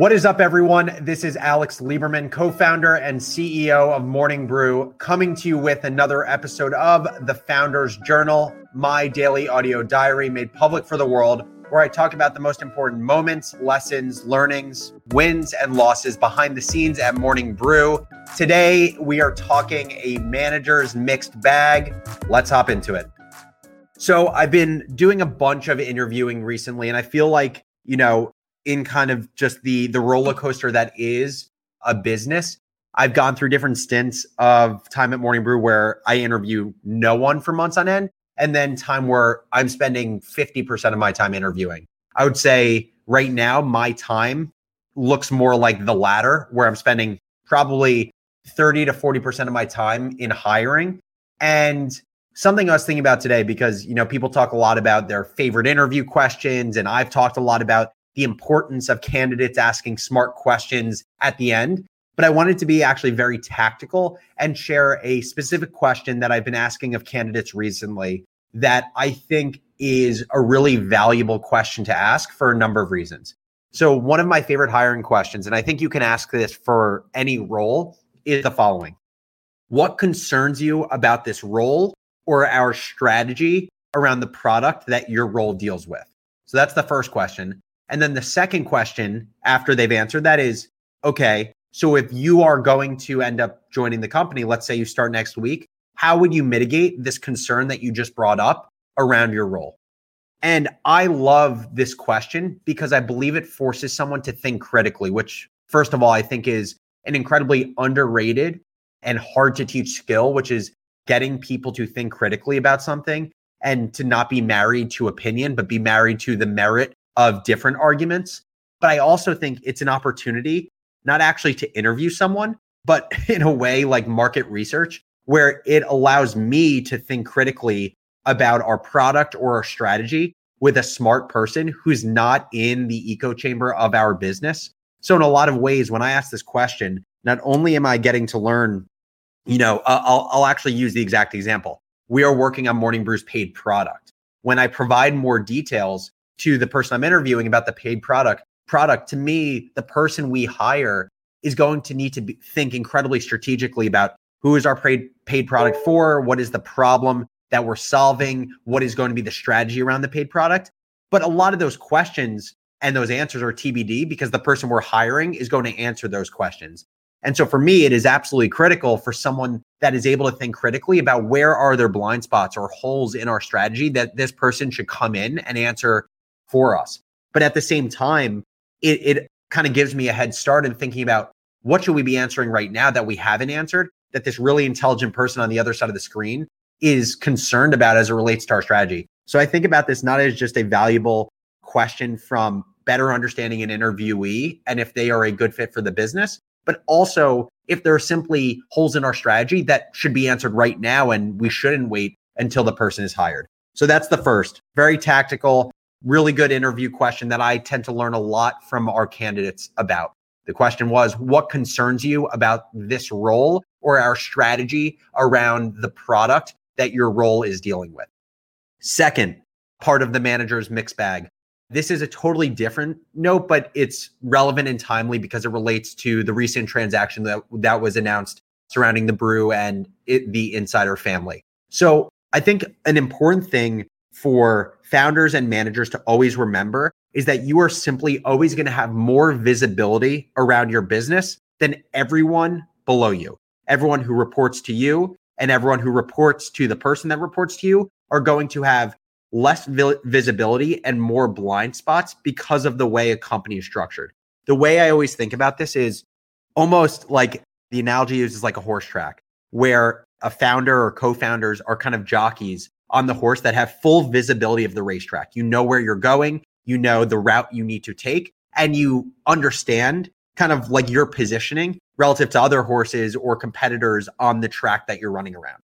What is up, everyone? This is Alex Lieberman, co founder and CEO of Morning Brew, coming to you with another episode of The Founder's Journal, my daily audio diary made public for the world, where I talk about the most important moments, lessons, learnings, wins, and losses behind the scenes at Morning Brew. Today, we are talking a manager's mixed bag. Let's hop into it. So, I've been doing a bunch of interviewing recently, and I feel like, you know, in kind of just the the roller coaster that is a business. I've gone through different stints of time at Morning Brew where I interview no one for months on end, and then time where I'm spending 50% of my time interviewing. I would say right now, my time looks more like the latter, where I'm spending probably 30 to 40% of my time in hiring. And something I was thinking about today, because, you know, people talk a lot about their favorite interview questions, and I've talked a lot about the importance of candidates asking smart questions at the end. But I wanted to be actually very tactical and share a specific question that I've been asking of candidates recently that I think is a really valuable question to ask for a number of reasons. So, one of my favorite hiring questions, and I think you can ask this for any role, is the following What concerns you about this role or our strategy around the product that your role deals with? So, that's the first question. And then the second question after they've answered that is okay, so if you are going to end up joining the company, let's say you start next week, how would you mitigate this concern that you just brought up around your role? And I love this question because I believe it forces someone to think critically, which, first of all, I think is an incredibly underrated and hard to teach skill, which is getting people to think critically about something and to not be married to opinion, but be married to the merit of different arguments. But I also think it's an opportunity not actually to interview someone, but in a way like market research, where it allows me to think critically about our product or our strategy with a smart person who's not in the echo chamber of our business. So, in a lot of ways, when I ask this question, not only am I getting to learn, you know, I'll, I'll actually use the exact example. We are working on Morning Brew's paid product. When I provide more details, to the person I'm interviewing about the paid product product to me the person we hire is going to need to be, think incredibly strategically about who is our paid paid product for what is the problem that we're solving what is going to be the strategy around the paid product but a lot of those questions and those answers are TBD because the person we're hiring is going to answer those questions. And so for me, it is absolutely critical for someone that is able to think critically about where are their blind spots or holes in our strategy that this person should come in and answer for us. But at the same time, it, it kind of gives me a head start in thinking about what should we be answering right now that we haven't answered that this really intelligent person on the other side of the screen is concerned about as it relates to our strategy. So I think about this not as just a valuable question from better understanding an interviewee and if they are a good fit for the business, but also if there are simply holes in our strategy that should be answered right now and we shouldn't wait until the person is hired. So that's the first. Very tactical really good interview question that I tend to learn a lot from our candidates about. The question was, what concerns you about this role or our strategy around the product that your role is dealing with? Second, part of the manager's mix bag. This is a totally different note, but it's relevant and timely because it relates to the recent transaction that, that was announced surrounding the brew and it, the insider family. So I think an important thing for founders and managers to always remember is that you are simply always going to have more visibility around your business than everyone below you. Everyone who reports to you and everyone who reports to the person that reports to you are going to have less vi- visibility and more blind spots because of the way a company is structured. The way I always think about this is almost like the analogy is like a horse track where a founder or co-founders are kind of jockeys on the horse that have full visibility of the racetrack. You know where you're going, you know the route you need to take, and you understand kind of like your positioning relative to other horses or competitors on the track that you're running around.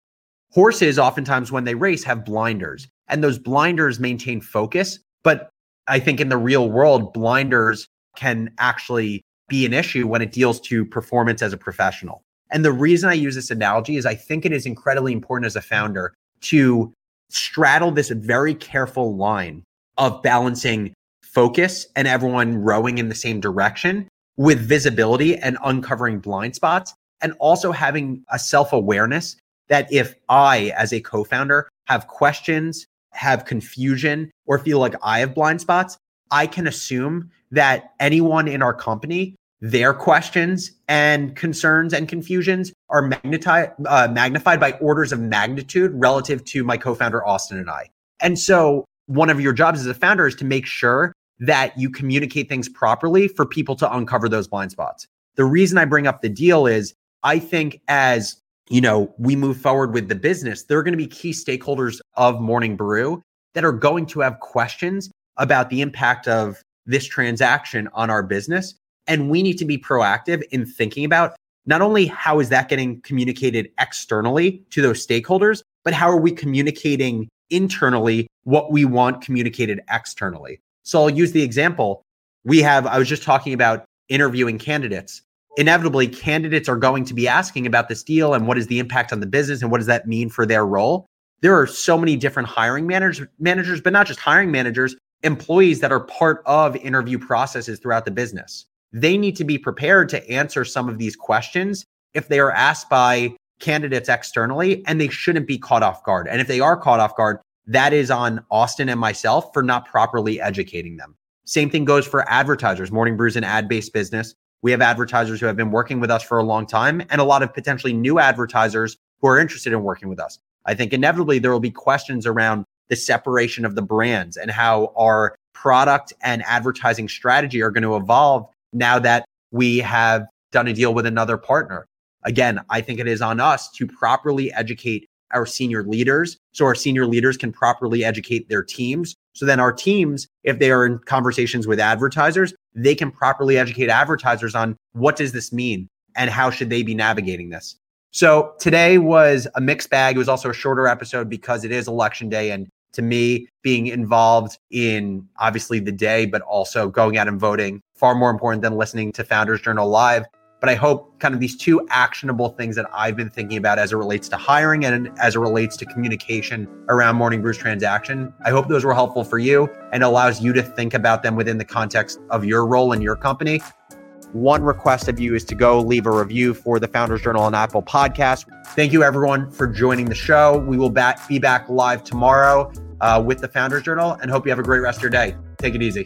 Horses, oftentimes when they race, have blinders, and those blinders maintain focus. But I think in the real world, blinders can actually be an issue when it deals to performance as a professional. And the reason I use this analogy is I think it is incredibly important as a founder to straddle this very careful line of balancing focus and everyone rowing in the same direction with visibility and uncovering blind spots and also having a self awareness that if I, as a co founder, have questions, have confusion, or feel like I have blind spots, I can assume that anyone in our company, their questions and concerns and confusions are uh, magnified by orders of magnitude relative to my co founder, Austin, and I. And so, one of your jobs as a founder is to make sure that you communicate things properly for people to uncover those blind spots. The reason I bring up the deal is I think as you know, we move forward with the business, there are going to be key stakeholders of Morning Brew that are going to have questions about the impact of this transaction on our business. And we need to be proactive in thinking about not only how is that getting communicated externally to those stakeholders, but how are we communicating internally what we want communicated externally. So I'll use the example. We have, I was just talking about interviewing candidates. Inevitably, candidates are going to be asking about this deal and what is the impact on the business and what does that mean for their role. There are so many different hiring managers, managers, but not just hiring managers, employees that are part of interview processes throughout the business. They need to be prepared to answer some of these questions if they are asked by candidates externally and they shouldn't be caught off guard. And if they are caught off guard, that is on Austin and myself for not properly educating them. Same thing goes for advertisers. Morning Brew is an ad based business. We have advertisers who have been working with us for a long time and a lot of potentially new advertisers who are interested in working with us. I think inevitably there will be questions around the separation of the brands and how our product and advertising strategy are going to evolve now that we have done a deal with another partner. Again, I think it is on us to properly educate our senior leaders so our senior leaders can properly educate their teams. So then our teams, if they are in conversations with advertisers, they can properly educate advertisers on what does this mean and how should they be navigating this. So today was a mixed bag. It was also a shorter episode because it is election day. And to me, being involved in obviously the day, but also going out and voting, far more important than listening to Founders Journal Live. But I hope kind of these two actionable things that I've been thinking about as it relates to hiring and as it relates to communication around Morning Brew's transaction, I hope those were helpful for you and allows you to think about them within the context of your role in your company. One request of you is to go leave a review for the Founders Journal on Apple Podcast. Thank you, everyone, for joining the show. We will back, be back live tomorrow uh, with the Founders Journal and hope you have a great rest of your day. Take it easy.